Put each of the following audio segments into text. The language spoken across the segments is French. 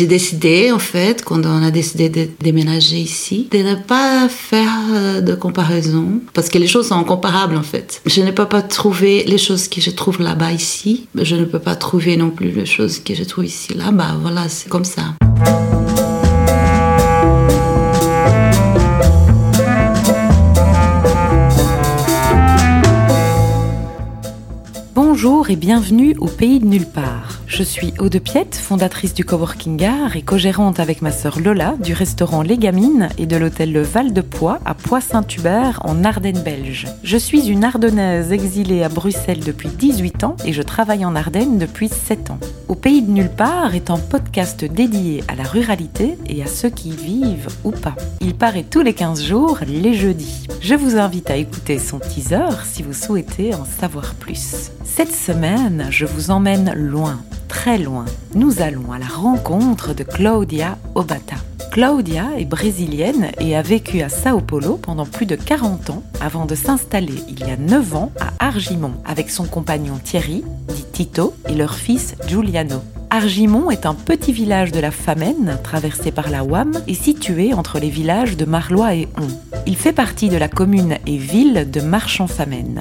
j'ai décidé, en fait, quand on a décidé de déménager ici, de ne pas faire euh, de comparaison, parce que les choses sont incomparables, en fait. Je ne peux pas trouver les choses que je trouve là-bas ici, je ne peux pas trouver non plus les choses que je trouve ici là-bas. Voilà, c'est comme ça. Bonjour et bienvenue au pays de nulle part. Je suis Aude Piette, fondatrice du Coworking Art et co-gérante avec ma sœur Lola du restaurant Les Gamines et de l'hôtel Le Val de Poix à Poix-Saint-Hubert en Ardennes belge. Je suis une Ardennaise exilée à Bruxelles depuis 18 ans et je travaille en Ardennes depuis 7 ans. Au pays de nulle part est un podcast dédié à la ruralité et à ceux qui y vivent ou pas. Il paraît tous les 15 jours, les jeudis. Je vous invite à écouter son teaser si vous souhaitez en savoir plus. Cette semaine, je vous emmène loin, très loin. Nous allons à la rencontre de Claudia Obata. Claudia est brésilienne et a vécu à Sao Paulo pendant plus de 40 ans avant de s'installer il y a 9 ans à Argimon avec son compagnon Thierry, dit Tito, et leur fils Giuliano. Argimon est un petit village de la Famenne, traversé par la Wam et situé entre les villages de Marlois et On. Il fait partie de la commune et ville de Marchand-Famenne.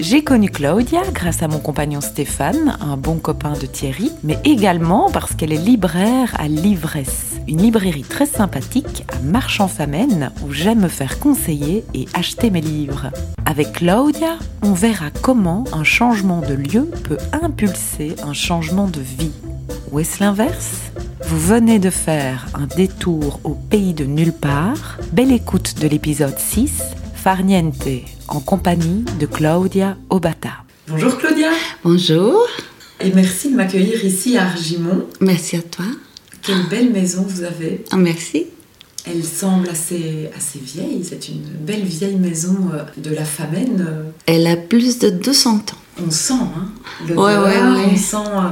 J'ai connu Claudia grâce à mon compagnon Stéphane, un bon copain de Thierry, mais également parce qu'elle est libraire à Livresse, une librairie très sympathique à Marchand-Famenne où j'aime me faire conseiller et acheter mes livres. Avec Claudia, on verra comment un changement de lieu peut impulser un changement de vie. Ou est-ce l'inverse? Vous venez de faire un détour au pays de nulle part? Belle écoute de l'épisode 6 Farniente, en compagnie de Claudia Obata. Bonjour Claudia. Bonjour. Et merci de m'accueillir ici à Argimon. Merci à toi. Quelle belle maison vous avez. Ah, merci. Elle semble assez, assez vieille. C'est une belle vieille maison euh, de la Famenne. Elle a plus de 200 ans. On sent, hein ouais, ouais, ouais. On sent euh,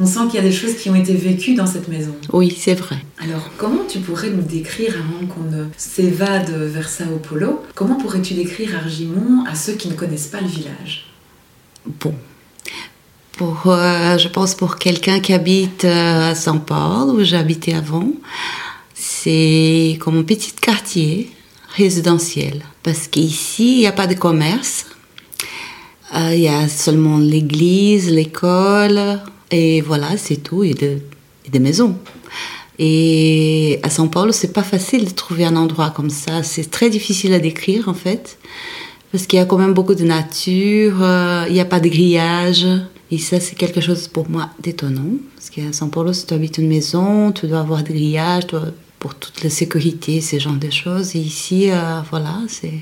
on sent qu'il y a des choses qui ont été vécues dans cette maison. Oui, c'est vrai. Alors, comment tu pourrais nous décrire, avant qu'on ne s'évade vers Sao Paulo, comment pourrais-tu décrire Argimon à ceux qui ne connaissent pas le village? Bon. Pour, euh, je pense pour quelqu'un qui habite euh, à Saint Paul, où j'habitais avant, c'est comme un petit quartier résidentiel. Parce qu'ici, il n'y a pas de commerce. Euh, il y a seulement l'église, l'école, et voilà, c'est tout, et, des maisons. Et à São Paulo, c'est pas facile de trouver un endroit comme ça. C'est très difficile à décrire en fait, parce qu'il y a quand même beaucoup de nature, euh, il n'y a pas de grillage. Et ça, c'est quelque chose pour moi d'étonnant. Parce qu'à São Paulo, si tu habites une maison, tu dois avoir des grillages pour toute la sécurité, ce genre de choses. Et ici, euh, voilà, c'est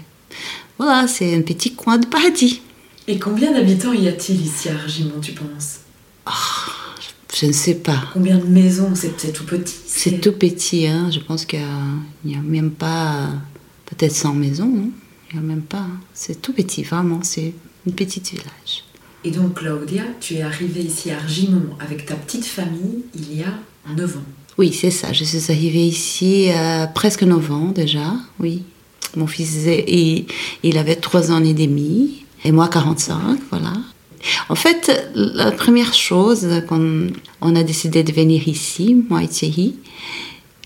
voilà, un petit coin de paradis. Et combien d'habitants y a-t-il ici à Argimon, tu penses? Je ne sais pas. Combien de maisons C'est tout petit C'est tout petit. Hein. Je pense qu'il n'y a, même pas peut-être 100 maisons. Il n'y a même pas. Hein. C'est tout petit, vraiment. C'est une petite village. Et donc, Claudia, tu es arrivée ici à Argimon avec ta petite famille il y a 9 ans. Oui, c'est ça. Je suis arrivée ici à presque 9 ans déjà. Oui. Mon fils, il, il avait 3 ans et demi. Et moi, 45, voilà. En fait, la première chose qu'on on a décidé de venir ici, moi et Thierry,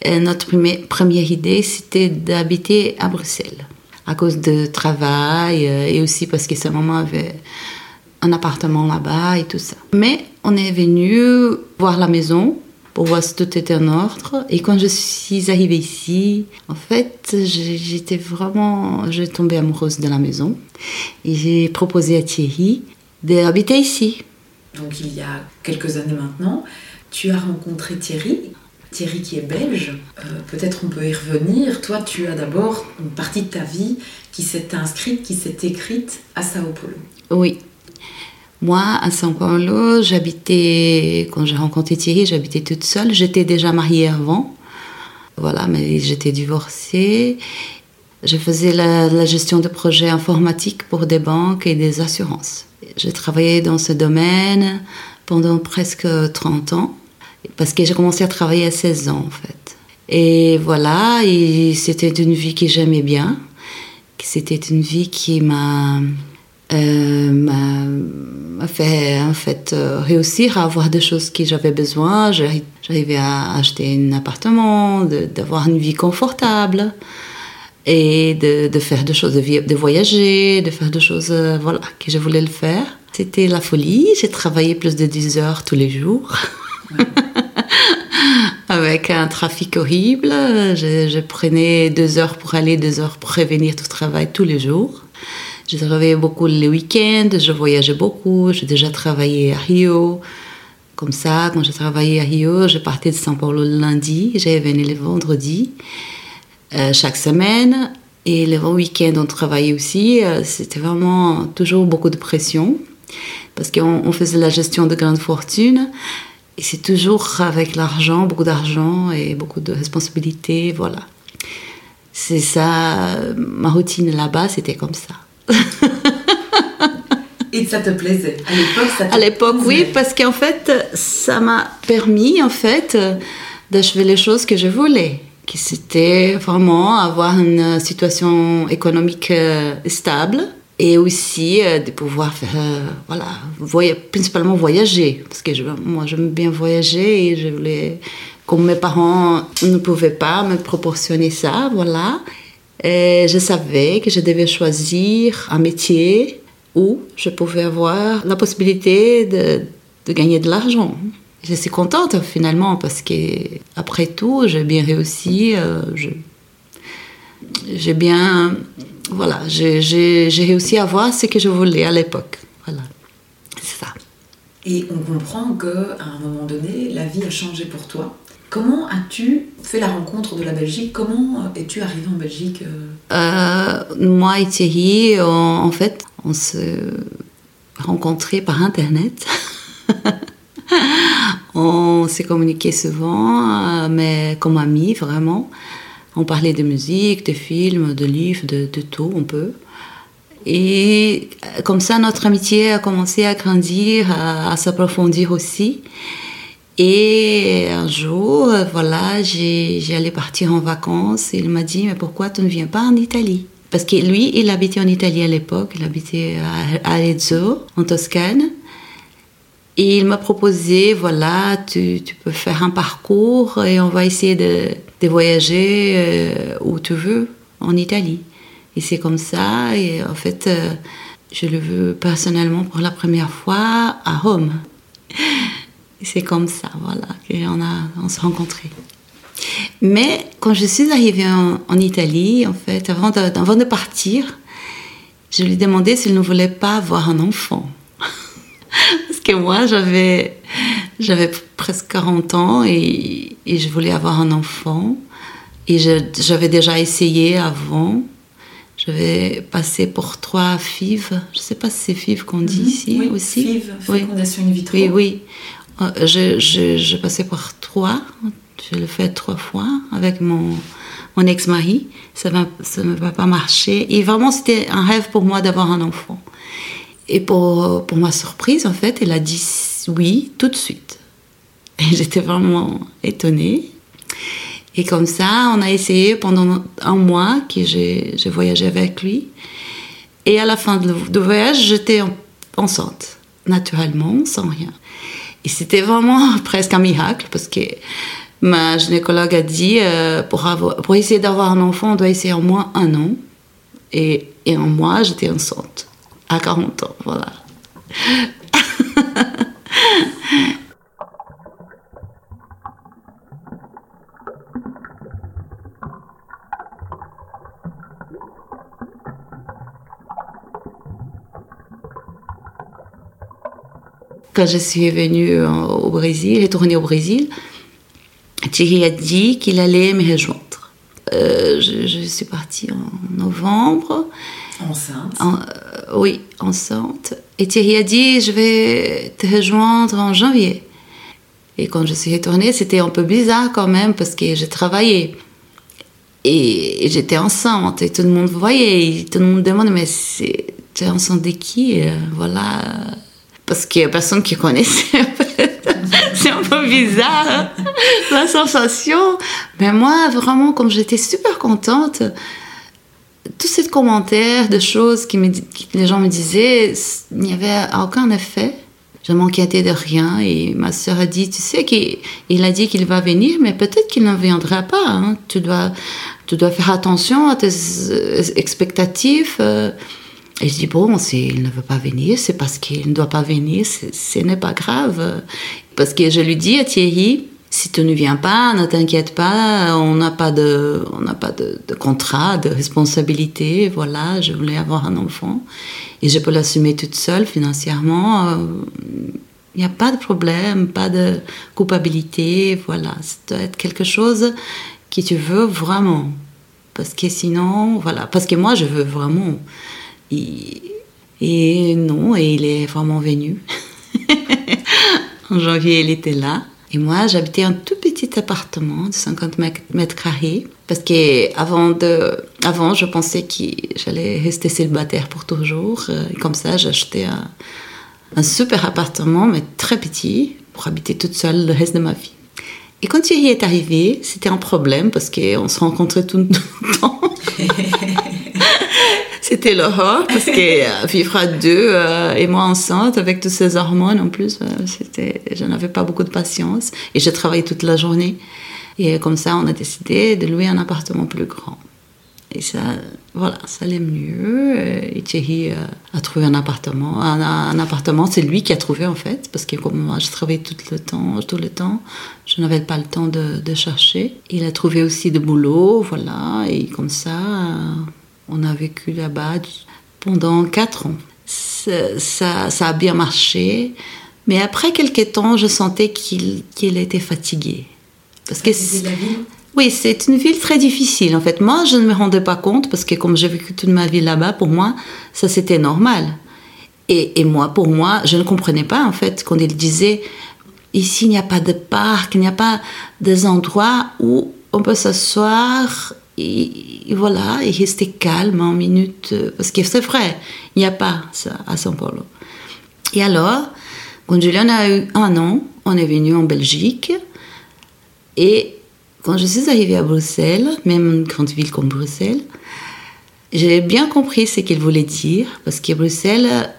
euh, notre première idée, c'était d'habiter à Bruxelles, à cause de travail euh, et aussi parce que sa maman avait un appartement là-bas et tout ça. Mais on est venu voir la maison pour voir si tout était en ordre. Et quand je suis arrivée ici, en fait, j'étais vraiment, j'ai tombé amoureuse de la maison. Et j'ai proposé à Thierry d'habiter ici. Donc il y a quelques années maintenant, tu as rencontré Thierry. Thierry qui est belge, euh, peut-être on peut y revenir. Toi, tu as d'abord une partie de ta vie qui s'est inscrite, qui s'est écrite à Sao Paulo. Oui. Moi, à Sao Paulo, j'habitais, quand j'ai rencontré Thierry, j'habitais toute seule. J'étais déjà mariée avant. Voilà, mais j'étais divorcée. Je faisais la, la gestion de projets informatiques pour des banques et des assurances. J'ai travaillé dans ce domaine pendant presque 30 ans, parce que j'ai commencé à travailler à 16 ans en fait. Et voilà, et c'était une vie que j'aimais bien, c'était une vie qui m'a euh, fait en fait réussir à avoir des choses que j'avais besoin. J'arrivais à acheter un appartement, d'avoir une vie confortable et de, de faire des choses, de, de, voyager, de faire des choses euh, voilà, que je voulais le faire. C'était la folie. J'ai travaillé plus de 10 heures tous les jours. Avec un trafic horrible. Je, je, prenais deux heures pour aller, deux heures pour revenir au travail tous les jours. Je travaillais beaucoup les week-ends, je voyageais beaucoup. J'ai déjà travaillé à Rio. Comme ça, quand je travaillais à Rio, je partais de São Paulo le lundi, j'allais venir le vendredi. Euh, chaque semaine. Et les week-ends, on travaillait aussi. Euh, c'était vraiment toujours beaucoup de pression parce qu'on faisait la gestion de grandes fortunes. Et c'est toujours avec l'argent, beaucoup d'argent et beaucoup de responsabilités. Voilà. C'est ça, ma routine là-bas, c'était comme ça. Et ça te plaisait? À l'époque, ça À l'époque, oui, parce qu'en fait, ça m'a permis, en fait, d'achever les choses que je voulais qui c'était vraiment avoir une situation économique euh, stable et aussi euh, de pouvoir faire, euh, voilà, principalement voyager, parce que je, moi j'aime bien voyager et je voulais, comme mes parents ne pouvaient pas me proportionner ça, voilà, et je savais que je devais choisir un métier où je pouvais avoir la possibilité de, de gagner de l'argent. Je suis contente finalement parce que après tout, j'ai bien réussi. Euh, j'ai bien, voilà, j'ai réussi à voir ce que je voulais à l'époque. Voilà, c'est ça. Et on comprend que à un moment donné, la vie a changé pour toi. Comment as-tu fait la rencontre de la Belgique? Comment es-tu arrivée en Belgique euh, Moi et Thierry, en fait, on se rencontrait par Internet. On s'est communiqué souvent, euh, mais comme amis, vraiment. On parlait de musique, de films, de livres, de, tout, un peu. Et euh, comme ça, notre amitié a commencé à grandir, à, s'approfondir aussi. Et un jour, euh, voilà, j'allais partir en vacances. Et il m'a dit, mais pourquoi tu ne viens pas en Italie? Parce que lui, il habitait en Italie à l'époque. Il habitait à Arezzo, en Toscane. Il m'a proposé, voilà, tu, peux faire un parcours et on va essayer de, voyager euh, où tu veux, en Italie. Et c'est comme ça, et en fait, euh, je le veux personnellement pour la première fois à Rome. C'est comme ça, voilà, qu'on a, on s'est rencontrés. Mais quand je suis arrivée en, Italie, en fait, avant de, avant de partir, je lui ai demandé s'il ne voulait pas avoir un enfant que moi, j'avais, j'avais presque 40 ans et, et, je voulais avoir un enfant. Et j'avais déjà essayé avant. J'avais passé pour trois FIV. Je ne sais pas si c'est FIV qu'on dit mhm. ici oui, aussi. FIV, fécondation in vitro. Oui, oui. Euh, je, je, je passais pour trois. Je l'ai fait trois fois avec mon, mon ex-mari. Ça ne va pas marcher. Et vraiment, c'était un rêve pour moi d'avoir un enfant. Et pour, pour ma surprise, en fait, elle a dit oui tout de suite. Et j'étais vraiment étonnée. Et comme ça, on a essayé pendant un mois que j'ai voyagé avec lui. Et à la fin du voyage, j'étais enceinte, naturellement, sans rien. Et c'était vraiment presque un miracle parce que ma gynécologue a dit euh, pour, pour essayer d'avoir un enfant, on doit essayer au moins un an. Et, et en mois, j'étais enceinte à 40 ans, voilà. Quand je suis venue au Brésil, j'ai tourné au Brésil, Thierry a dit qu'il allait me rejoindre. Euh, je, je, suis partie en novembre. Enceinte euh, Oui, enceinte. Et Thierry a dit, je vais te rejoindre en janvier. Et quand je suis retournée, c'était un peu bizarre quand même parce que j'ai travaillé. Et, j'étais enceinte et tout le monde voyait. tout le monde demande, mais tu es enceinte de qui euh, Voilà. Parce qu'il n'y a personne qui connaissait. c'est un peu bizarre, la sensation. Mais moi, vraiment, comme j'étais super contente, tous ces commentaires de choses qui me, que les gens me disaient, il n'y avait aucun effet. Je m'inquiétais de rien et ma sœur a dit, tu sais qu'il a dit qu'il va venir, mais peut-être qu'il ne viendra pas. hein. Tu, dois, tu dois faire attention à tes euh, expectatives. euh. Et je dis, bon, s'il ne veut pas venir, c'est parce qu'il ne doit pas venir, ce n'est pas grave. Parce que je lui dis à Thierry, si tu ne viens pas, ne t'inquiète pas, on n'a pas de, on pas de, contrat, de responsabilité. Voilà, je voulais avoir un enfant et je peux l'assumer toute seule financièrement. euh, Il n'y a pas de problème, pas de culpabilité. Voilà, ça doit être quelque chose que tu veux vraiment. Parce que sinon, voilà, parce que moi je veux vraiment. Et non, et il est vraiment venu. en janvier, il était là. Et moi, j'habitais un tout petit appartement de 50 mètres carrés. Parce que avant, de, avant je pensais que j'allais rester célibataire pour toujours. Euh, Et comme ça, un, un super appartement, mais très petit, pour habiter toute seule le reste de ma vie. Et quand Thierry est arrivé, c'était un problème parce qu'on se rencontrait tout le temps. C'était l'horreur parce que euh, vivre à deux euh, et moi enceinte avec toutes ces hormones en plus, euh, c'était, je n'avais pas beaucoup de patience et je travaillais toute la journée. Et comme ça, on a décidé de louer un appartement plus grand. Et ça, voilà, ça allait mieux. Et Thierry euh, a trouvé un appartement. Un, un appartement, c'est lui qui a trouvé en fait, parce que comme moi, je travaillais tout le temps, tout le temps, je n'avais pas le temps de, chercher. Il a trouvé aussi de boulot, voilà, et comme ça, euh, on a vécu là-bas pendant quatre ans. Ça, ça, a bien marché, mais après quelques temps, je sentais qu'il était fatigué. Parce que oui, c'est une ville très difficile. En fait, moi, je ne me rendais pas compte parce que comme j'ai vécu toute ma vie là-bas, pour moi, ça c'était normal. Et, moi, pour moi, je ne comprenais pas en fait quand il disait ici il n'y a pas de parc, il n'y a pas des endroits où on peut s'asseoir et, voilà et rester calme en minute parce que c'est vrai, il n'y a pas ça à São Paulo. Et alors, quand Julien a eu un an, on est venu en Belgique et quand je suis arrivée à Bruxelles, même une grande ville comme Bruxelles, j'ai bien compris ce qu'il voulait dire, parce que Bruxelles,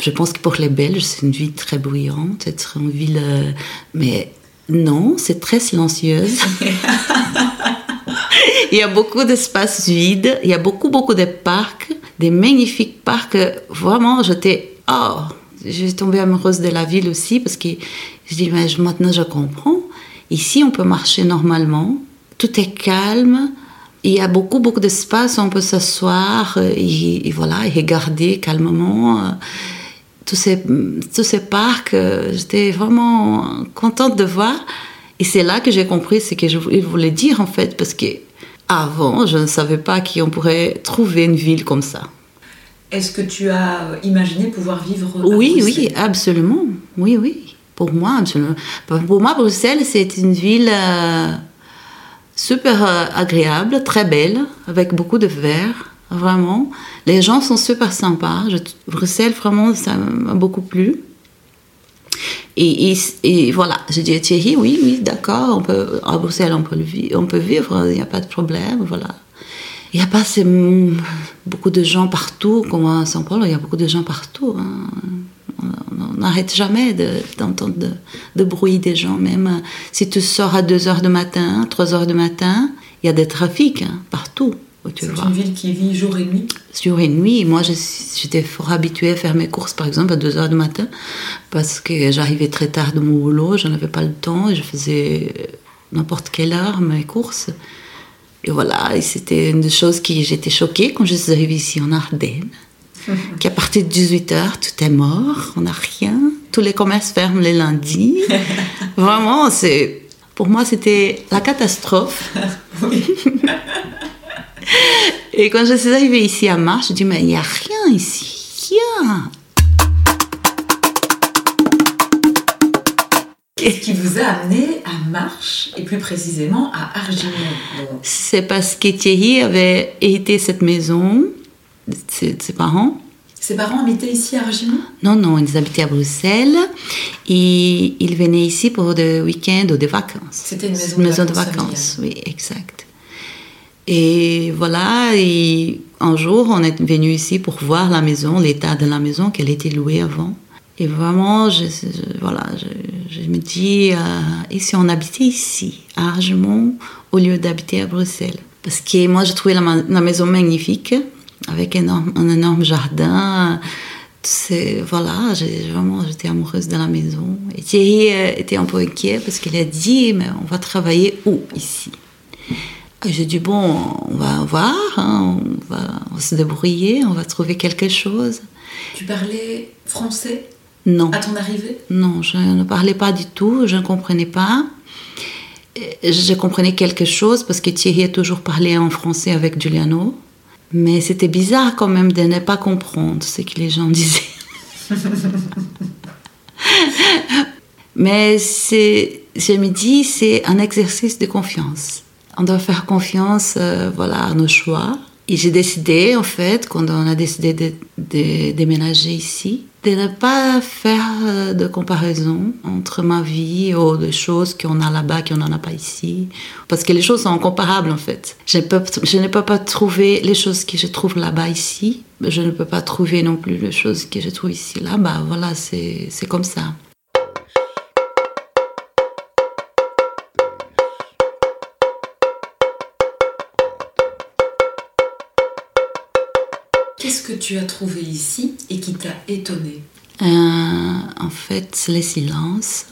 je pense que pour les Belges, c'est une ville très bruyante, c'est une ville... euh, mais non, c'est très silencieuse. il y a beaucoup d'espaces vides, il y a beaucoup, beaucoup de parcs, des magnifiques parcs. Vraiment, j'étais... Oh, je suis tombée amoureuse de la ville aussi, parce que je dis, mais maintenant je comprends. Ici, on peut marcher normalement. Tout est calme. Il y a beaucoup, beaucoup d'espace où on peut s'asseoir et, et voilà, et regarder calmement. Tous ces, tous ces parcs, j'étais vraiment contente de voir. Et c'est là que j'ai compris ce que je vou- il voulait dire en fait, parce que avant, je ne savais pas qu'on pourrait trouver une ville comme ça. Est-ce que tu as imaginé pouvoir vivre à Oui, oui, absolument. Oui, oui. Pour moi, absolument. Pour moi, Bruxelles, c'est une ville euh, super euh, agréable, très belle, avec beaucoup de verre, vraiment. Les gens sont super sympas. Je- Bruxelles, vraiment, ça m'a beaucoup plu. Et, voilà, j'ai dit à Thierry, oui, oui, d'accord, on peut, à Bruxelles, on peut, vivre, il n'y a pas de problème, voilà. Il n'y a pas beaucoup de gens partout, comme à Paulo, il y a beaucoup de gens partout. hein. On- n'arrête jamais de- d'entendre de, de bruit des gens, même euh, si tu sors à 2 heures du matin, 3 heures du matin, il y a des trafics hein, partout. tu C'est une ville qui vit jour et nuit? sur une nuit. Moi, j'étais fort habituée à faire mes courses, par exemple, à 2 heures du matin, parce que j'arrivais très tard de mon boulot, je n'avais pas le temps, et je faisais n'importe quelle heure mes courses. Et voilà, et c'était une des choses qui j'étais choquée quand je suis arrivée ici en Ardennes, qu'à partir de 18 heures, tout est mort, on n'a rien, tous les commerces ferment les lundis. Vraiment, c'est pour moi, c'était la catastrophe. Et quand je suis arrivée ici à Marche, je dis mais il n'y a rien ici, rien. Qu'est-ce qui vous a amené à Marche et plus précisément à Argimon C'est parce que Thierry avait hérité cette maison de ses, de ses parents. Ses parents habitaient ici à Argimon Non, non, ils habitaient à Bruxelles et ils venaient ici pour des week-ends ou des vacances. C'était une maison Une de maison de vacances vacances, oui, exact. Et voilà, et un jour, on est venu ici pour voir la maison, l'état de la maison, qu'elle était louée avant. Et vraiment, je, voilà, je, me dis, euh, et si on habitait ici, à Argemont, au lieu d'habiter à Bruxelles? Parce que moi, j'ai trouvé la, maison magnifique, avec un énorme jardin. C'est, voilà, vraiment, j'étais amoureuse de la maison. Et Thierry euh, était un peu inquiet parce qu'il a dit, mais on va travailler où ici? J'ai dit, bon, on va voir, hein, on, va, on, va, se débrouiller, on va trouver quelque chose. Tu parlais français Non. À ton arrivée? Non, je ne parlais pas du tout, je ne comprenais pas. Je comprenais quelque chose parce que Thierry a toujours parlé en français avec Giuliano. Mais c'était bizarre quand même de ne pas comprendre ce que les gens disaient. mais c'est, je me dis, c'est un exercice de confiance on doit faire confiance euh, voilà, à nos choix. Et j'ai décidé, en fait, quand on a décidé de, déménager ici, de ne pas faire euh, de comparaison entre ma vie ou des choses qu'on a là-bas qu'on n'en a pas ici. Parce que les choses sont incomparables, en fait. Je, peux, je ne peux pas trouver les choses que je trouve là-bas ici. Je ne peux pas trouver non plus les choses que je trouve ici là-bas. Voilà, c'est comme ça. Qu'est-ce que tu as trouvé ici et qui t'a étonné euh, En fait, les silences.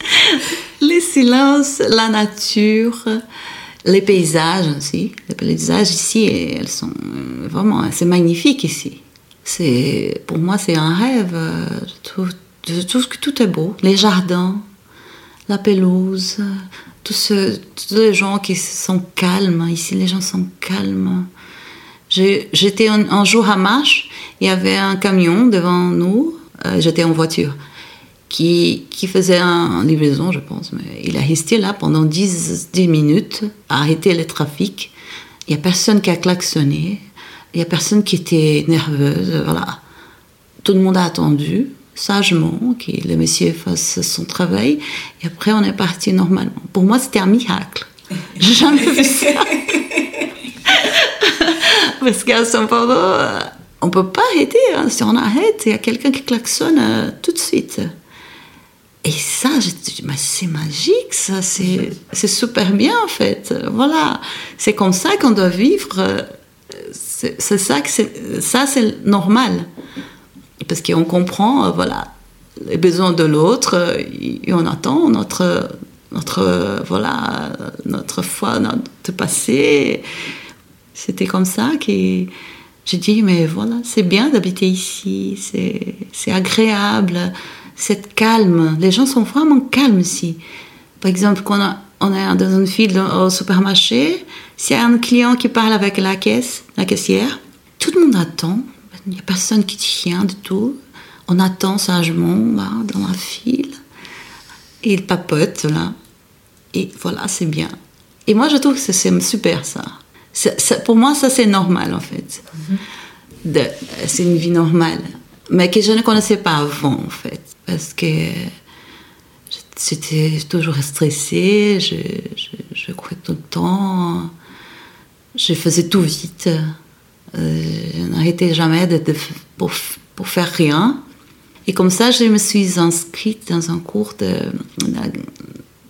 les silences, la nature, les paysages aussi. Les paysages ici, elles sont euh, vraiment, c'est magnifique ici. C'est, pour moi, c'est un rêve. Trouve, je tout est beau. Les jardins, la pelouse, tous les gens qui sont calmes. Ici, les gens sont calmes. J'étais un, jour à marche, il y avait un camion devant nous, euh, j'étais en voiture, qui, qui faisait une livraison, je pense. Mais il a resté là pendant 10, 10 minutes, a arrêté le trafic. Il n'y a personne qui a klaxonné, il n'y a personne qui était nerveuse, voilà. Tout le monde a attendu sagement que le monsieur fasse son travail et après on est parti normalement. Pour moi, c'était un miracle. J'ai jamais vu ça. Parce qu'à São Paulo, euh, on peut pas arrêter. Hein. Si on arrête, il y a quelqu'un qui klaxonne euh, tout de suite. Et ça, c'est magique, ça, c'est super bien en fait. Voilà, c'est comme ça qu'on doit vivre. C'est ça que ça, c'est normal. Parce qu'on comprend, euh, voilà, les besoins de l'autre et on attend notre, notre, voilà, notre foi, notre passé. C'était comme ça que j'ai dit, mais voilà, c'est bien d'habiter ici, c'est agréable, c'est calme. Les gens sont vraiment calmes ici. Par exemple, quand on est dans une file au supermarché, s'il y a un client qui parle avec la caisse, la caissière, tout le monde attend. Il n'y a personne qui tient du tout. On attend sagement là, dans la file. Et il papote là. Et voilà, c'est bien. Et moi, je trouve que c'est super ça pour moi, ça c'est normal en fait. C'est une vie normale. Mais que je ne connaissais pas avant en fait. Parce que j'étais toujours stressée, je, courais tout le temps, je faisais tout vite. Euh, je n'arrêtais jamais de, pour, pour, faire rien. Et comme ça, je me suis inscrite dans un cours de,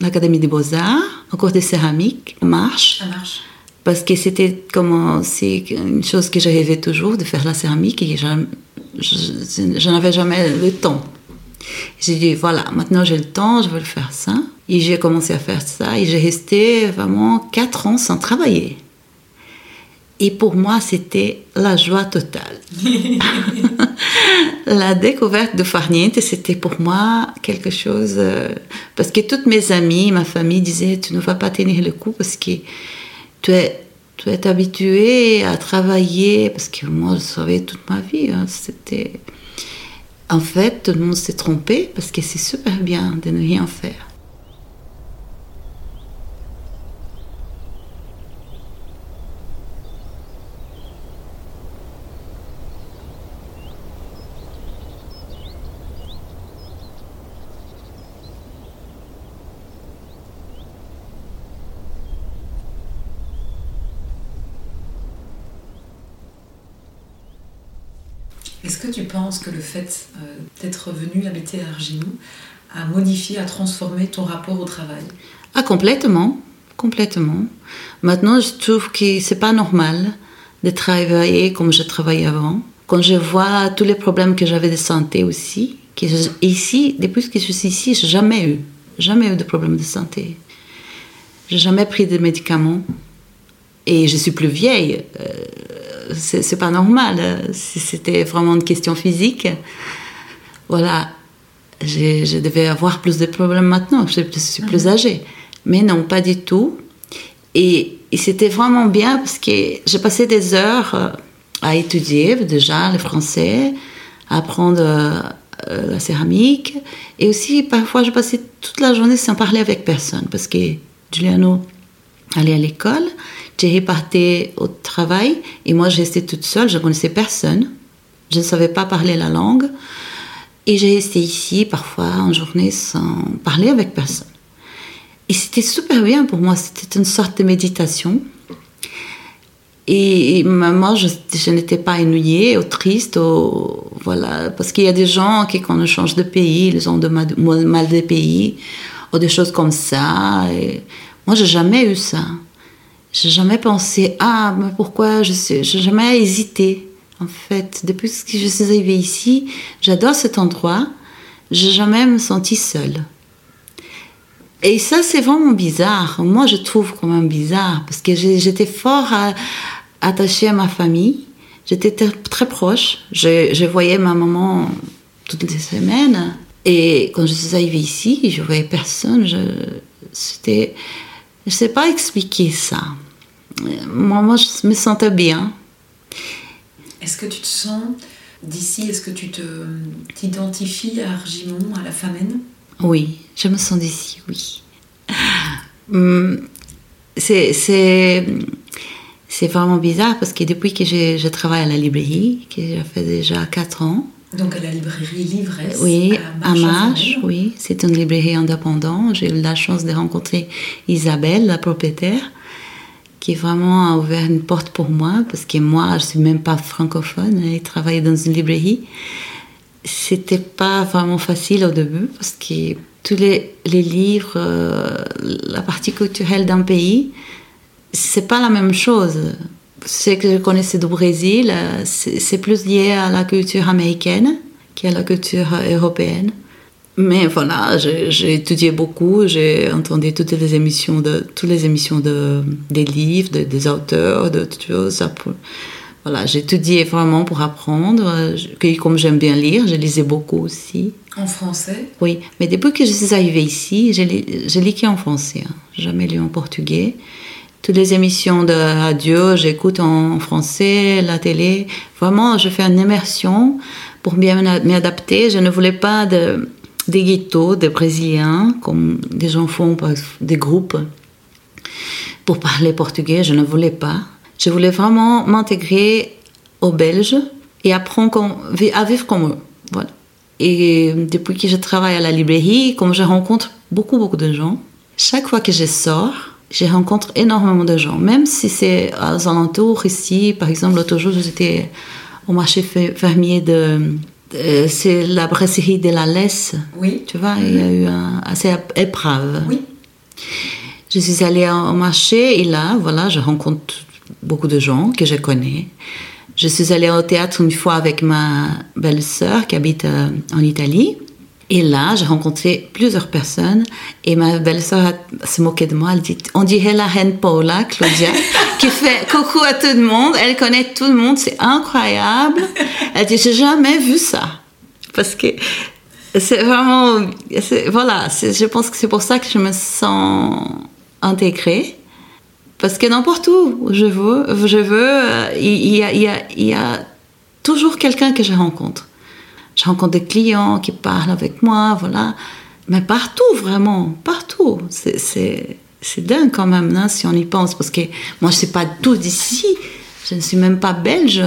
l'Académie des Beaux-Arts, un cours de céramique, marche. À marche parce que c'était comme c'est une chose que je rêvais toujours de faire la céramique et je, n'avais jamais le temps. J'ai dit voilà, maintenant j'ai le temps, je veux le faire ça. Et j'ai commencé à faire ça et j'ai resté vraiment quatre ans sans travailler. Et pour moi, c'était la joie totale. la découverte de Farniente, c'était pour moi quelque chose. Euh, parce que toutes mes amies, ma famille disaient Tu ne vas pas tenir le coup parce que tu es, tu habitué à travailler, parce que moi, je savais toute ma vie, hein. En fait, tout le monde s'est trompé, parce que c'est super bien de ne rien faire. Que le fait euh, d'être venu habiter à Argimou a modifié, a transformé ton rapport au travail Ah, complètement. Complètement. Maintenant, je trouve que c'est pas normal de travailler comme je travaillais avant. Quand je vois tous les problèmes que j'avais de santé aussi, ici, depuis que je suis ici, j'ai jamais eu, jamais eu de problème de santé. J'ai jamais pris de médicaments. Et je suis plus vieille. Euh, c'est pas normal. Si c'était vraiment une question physique, voilà, je devais avoir plus de problèmes maintenant. Je suis plus mhm. âgée. Mais non, pas du tout. Et, c'était vraiment bien parce que j'ai passé des heures euh, à étudier déjà le français, à apprendre euh, la céramique. Et aussi, parfois, je passais toute la journée sans parler avec personne parce que Giuliano allait à l'école, Thierry partait au travail et moi, j'étais toute seule, je ne connaissais personne. Je ne savais pas parler la langue. Et j'ai resté ici parfois en journée sans parler avec personne. Et c'était super bien pour moi, c'était une sorte de méditation. Et, moi, je, n'étais pas ennuyée ou triste, voilà, parce qu'il y a des gens qui, quand on change de pays, ils ont de mal, mal de pays, ou des choses comme ça. Et moi, j'ai jamais eu ça. J'ai jamais pensé, ah, mais pourquoi je n'ai jamais hésité. En fait, depuis que je suis arrivée ici, j'adore cet endroit. J'ai jamais me senti seule. Et ça, c'est vraiment bizarre. Moi, je trouve quand même bizarre parce que j'étais fort attachée à ma famille. J'étais très proche. Je, voyais ma maman toutes les semaines. Et quand je suis arrivée ici, je voyais personne. Je, c'était, je sais pas expliquer ça. Moi, moi, je me sentais bien. Est-ce que tu te sens d'ici Est-ce que tu te t'identifies à Argimon, à la Famenne oui, je me sens d'ici, oui. Hum, c'est, c'est, vraiment bizarre parce que depuis que je, travaille à la librairie, que j'ai fait déjà 4 ans. Donc à la librairie Livresse Oui, à Marche, oui. C'est une librairie indépendante. J'ai eu la chance de rencontrer Isabelle, la propriétaire, qui vraiment a ouvert une porte pour moi parce que moi, je ne suis même pas francophone et travailler dans une librairie c'était pas vraiment facile au début parce que tous les, les livres, euh, la partie culturelle d'un pays, c'est pas la même chose. Ce que je connaissais du Brésil, euh, c'est plus lié à la culture américaine qu'à la culture européenne. Mais voilà, j'ai étudié beaucoup, j'ai entendu toutes les émissions de toutes les émissions de des livres, des auteurs, de toutes choses. Voilà, j'ai étudié vraiment pour apprendre. Comme j'aime bien lire, je lisais beaucoup aussi. En français? Oui, mais depuis que je suis arrivée ici, j'ai lu en français. Hein. Jamais lu en portugais. Toutes les émissions de radio, j'écoute en français, la télé. Vraiment, je fais une immersion pour bien m'adapter. Je ne voulais pas de, des ghettos, des Brésiliens, comme des gens font, des groupes, pour parler portugais. Je ne voulais pas. Je voulais vraiment m'intégrer aux Belges et apprendre à vivre comme eux. Et depuis que je travaille à la librairie, comme je rencontre beaucoup, beaucoup de gens, chaque fois que je sors, je rencontre énormément de gens. Même si c'est aux alentours, ici, par exemple, l'autre jour, j'étais au marché fermier de. C'est la brasserie de la Laisse. Oui. Tu vois, il y a eu un, assez épreuve. Oui. Je suis allée au marché et là, voilà, je rencontre beaucoup de gens que je connais. Je suis allée au théâtre une fois avec ma belle-sœur qui habite euh, en Italie. Et là, j'ai rencontré plusieurs personnes et ma belle-sœur se moquait de moi. Elle dit, on dirait la reine Paula, Claudia, qui fait coucou à tout le monde. Elle connaît tout le monde, c'est incroyable. Elle dit, j'ai jamais vu ça. Parce que c'est vraiment, voilà, je pense que c'est pour ça que je me sens intégrée. Parce que n'importe où je veux, je veux euh, il, y a, il, y a, toujours quelqu'un que je rencontre. Je rencontre des clients qui parlent avec moi, voilà. Mais partout, vraiment, partout. C'est dingue quand même, hein, si on y pense. Parce que moi, je ne suis pas tout d'ici. Je ne suis même pas belge.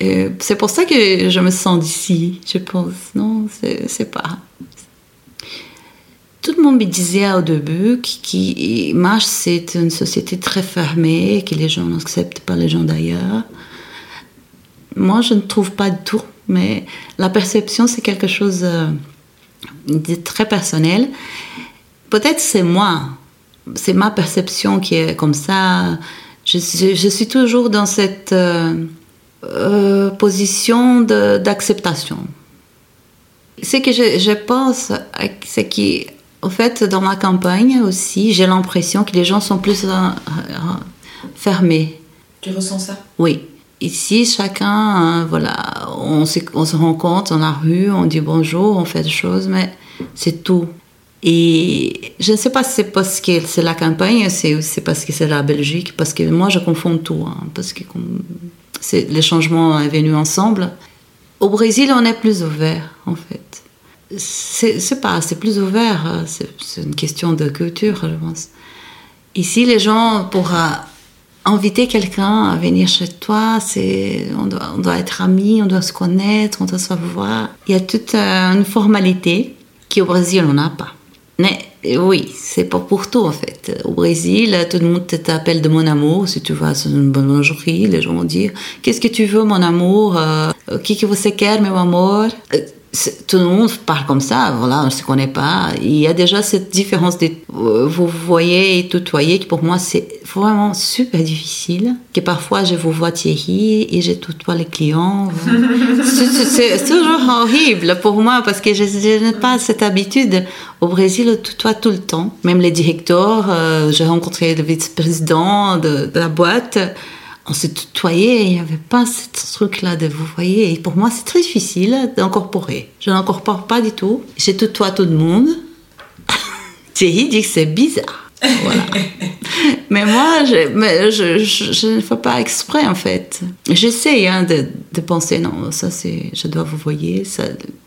C'est pour ça que je me sens d'ici, je pense. Non, c'est pas tout le monde me disait au début que Marche, c'est une société très fermée, que les gens n'acceptent pas les gens d'ailleurs. Moi, je ne trouve pas du tout. mais la perception, c'est quelque chose euh, de très personnel. Peut-être c'est moi, c'est ma perception qui est comme ça. Je, suis toujours dans cette euh, euh, position d'acceptation. Ce que je, je pense, c'est qu'en fait, dans ma campagne aussi, j'ai l'impression que les gens sont plus fermés. Tu ressens ça? Oui. Ici, chacun, euh, voilà, on se, on se rencontre dans la rue, on dit bonjour, on fait des choses, mais c'est tout. Et je ne sais pas si c'est parce que c'est la campagne, c'est parce que c'est la Belgique, parce que moi je confonds tout, hein, parce que les changements sont venus ensemble. Au Brésil, on est plus ouvert, en fait. C'est pas, c'est plus ouvert, euh, c'est une question de culture, je pense. Ici, les gens, pour inviter quelqu'un à venir chez toi, c'est on doit, on doit, être amis, on doit se connaître, on doit se voir. Il y a toute euh, une formalité qu'au Brésil, on n'a pas. Mais oui, c'est pas pour tout en fait. Au Brésil, tout le monde t'appelle de mon amour. Si tu vas à une boulangerie, les gens vont dire Qu'est-ce que tu veux, mon amour? Euh, Qui que você quer, meu amor euh, tout le monde parle comme ça, voilà, on ne se connaît pas. Il y a déjà cette différence de euh, vous voyez et tutoyer qui pour moi c'est vraiment super difficile. Que parfois je vous vois Thierry et je tutoie les clients. c'est toujours horrible pour moi parce que je, n'ai pas cette habitude. Au Brésil, on tutoie tout le temps. Même les directeurs, euh, j'ai rencontré le vice-président de, de la boîte on se tutoyait, il n'y avait pas ce truc-là de vous voyez. Et pour moi, c'est très difficile d'incorporer. Je n'incorpore pas du tout. Je tutoie tout le monde. Thierry dit que c'est bizarre. Voilà. mais moi, je, je, je, ne fais pas exprès en fait. J'essaie hein, de, de, penser, non, ça c'est, je dois vous voyez, ça,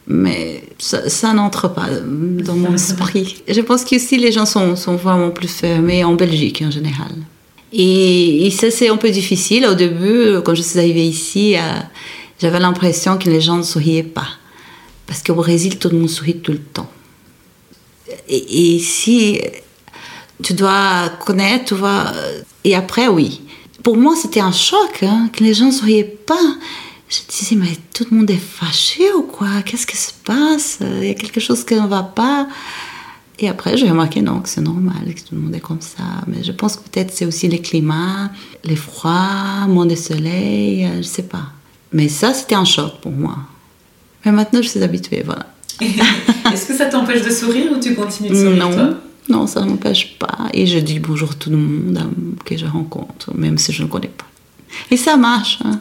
mais ça, ça n'entre pas dans mon esprit. Je pense qu'ici les gens sont, sont vraiment plus fermés en Belgique en général. Et, ça, c'est un peu difficile. Au début, quand je suis arrivée ici, euh, j'avais l'impression que les gens ne souriaient pas. Parce qu'au Brésil, tout le monde sourit tout le temps. Et, ici, tu dois connaître, tu vois. Et après, oui. Pour moi, c'était un choc hein, que les gens ne souriaient pas. Je disais, mais tout le monde est fâché ou quoi? Qu'est-ce qui se passe? Il y a quelque chose qui ne va pas. Et après, j'ai remarqué non, que c'est normal, que tout le monde est comme ça. Mais je pense que peut-être c'est aussi le climat, les froids, moins de soleil, euh, je sais pas. Mais ça, c'était un choc pour moi. Mais maintenant, je suis habituée, voilà. Est-ce que ça t'empêche de sourire ou tu continues de sourire Non, toi? Non, ça ne m'empêche pas. Et je dis bonjour à tout le monde que je rencontre, même si je ne connais pas. Et ça marche. Hein.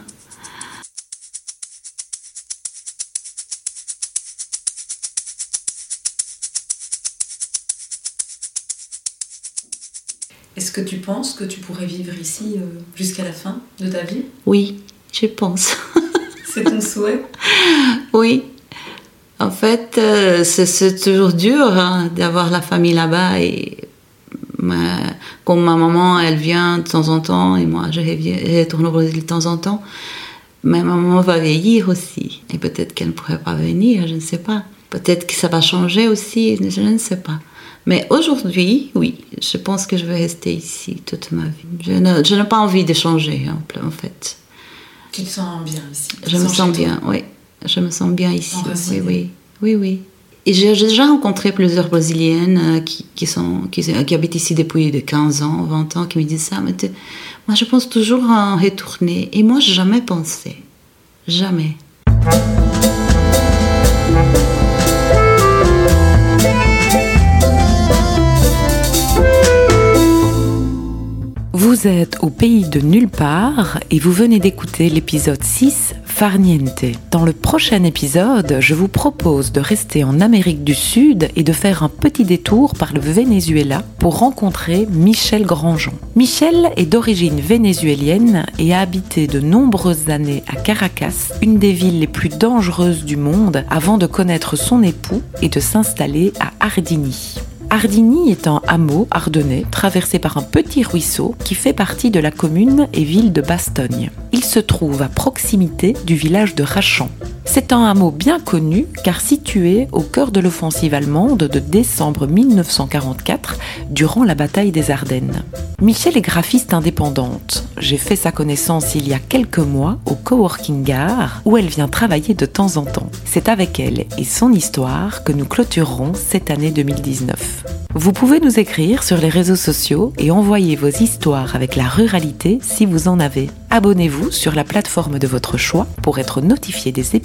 Que tu penses que tu pourrais vivre ici euh, jusqu'à la fin de ta vie? Oui, je pense. C'est ton souhait? Oui. En fait, euh, c'est toujours dur hein, d'avoir la famille là-bas et comme ma maman, elle vient de temps en temps et moi, je retourne au Brésil de temps en temps. Mais ma maman va vieillir aussi et peut-être qu'elle ne pourrait pas venir, je ne sais pas. Peut-être que ça va changer aussi, je ne sais pas. Mais aujourd'hui, oui, je pense que je vais rester ici toute ma vie. Je n'ai pas envie de changer, en fait. Tu te sens bien ici? Je me sens bien, oui. Je me sens bien ici. Oui, oui, oui, oui. Et j'ai déjà rencontré plusieurs Brésiliennes euh, qui, qui, sont, qui, qui, habitent ici depuis de 15 ans, 20 ans, qui me disent ça. Mais moi, je pense toujours à en retourner. Et moi, jamais pensé. Jamais. Vous êtes au pays de nulle part et vous venez d'écouter l'épisode 6 Farniente. Dans le prochain épisode, je vous propose de rester en Amérique du Sud et de faire un petit détour par le Venezuela pour rencontrer Michel Grandjean. Michel est d'origine vénézuélienne et a habité de nombreuses années à Caracas, une des villes les plus dangereuses du monde, avant de connaître son époux et de s'installer à Ardini. Ardini est un hameau ardennais traversé par un petit ruisseau qui fait partie de la commune et ville de Bastogne. Il se trouve à proximité du village de Rachan. C'est un hameau bien connu car situé au cœur de l'offensive allemande de décembre 1944 durant la bataille des Ardennes. Michel est graphiste indépendante. J'ai fait sa connaissance il y a quelques mois au Coworking Gare où elle vient travailler de temps en temps. C'est avec elle et son histoire que nous clôturerons cette année 2019. Vous pouvez nous écrire sur les réseaux sociaux et envoyer vos histoires avec la ruralité si vous en avez. Abonnez-vous sur la plateforme de votre choix pour être notifié des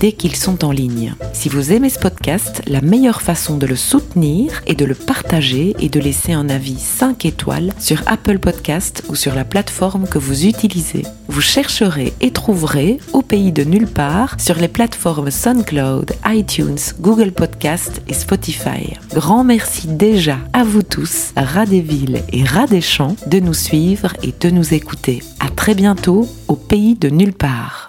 dès qu'ils sont en ligne. Si vous aimez ce podcast, la meilleure façon de le soutenir est de le partager et de laisser un avis 5 étoiles sur Apple Podcast ou sur la plateforme que vous utilisez. Vous chercherez et trouverez au pays de nulle part sur les plateformes SoundCloud, iTunes, Google Podcast et Spotify. Grand merci déjà à vous tous, rats des villes et rats des champs, de nous suivre et de nous écouter. À très bientôt au pays de nulle part.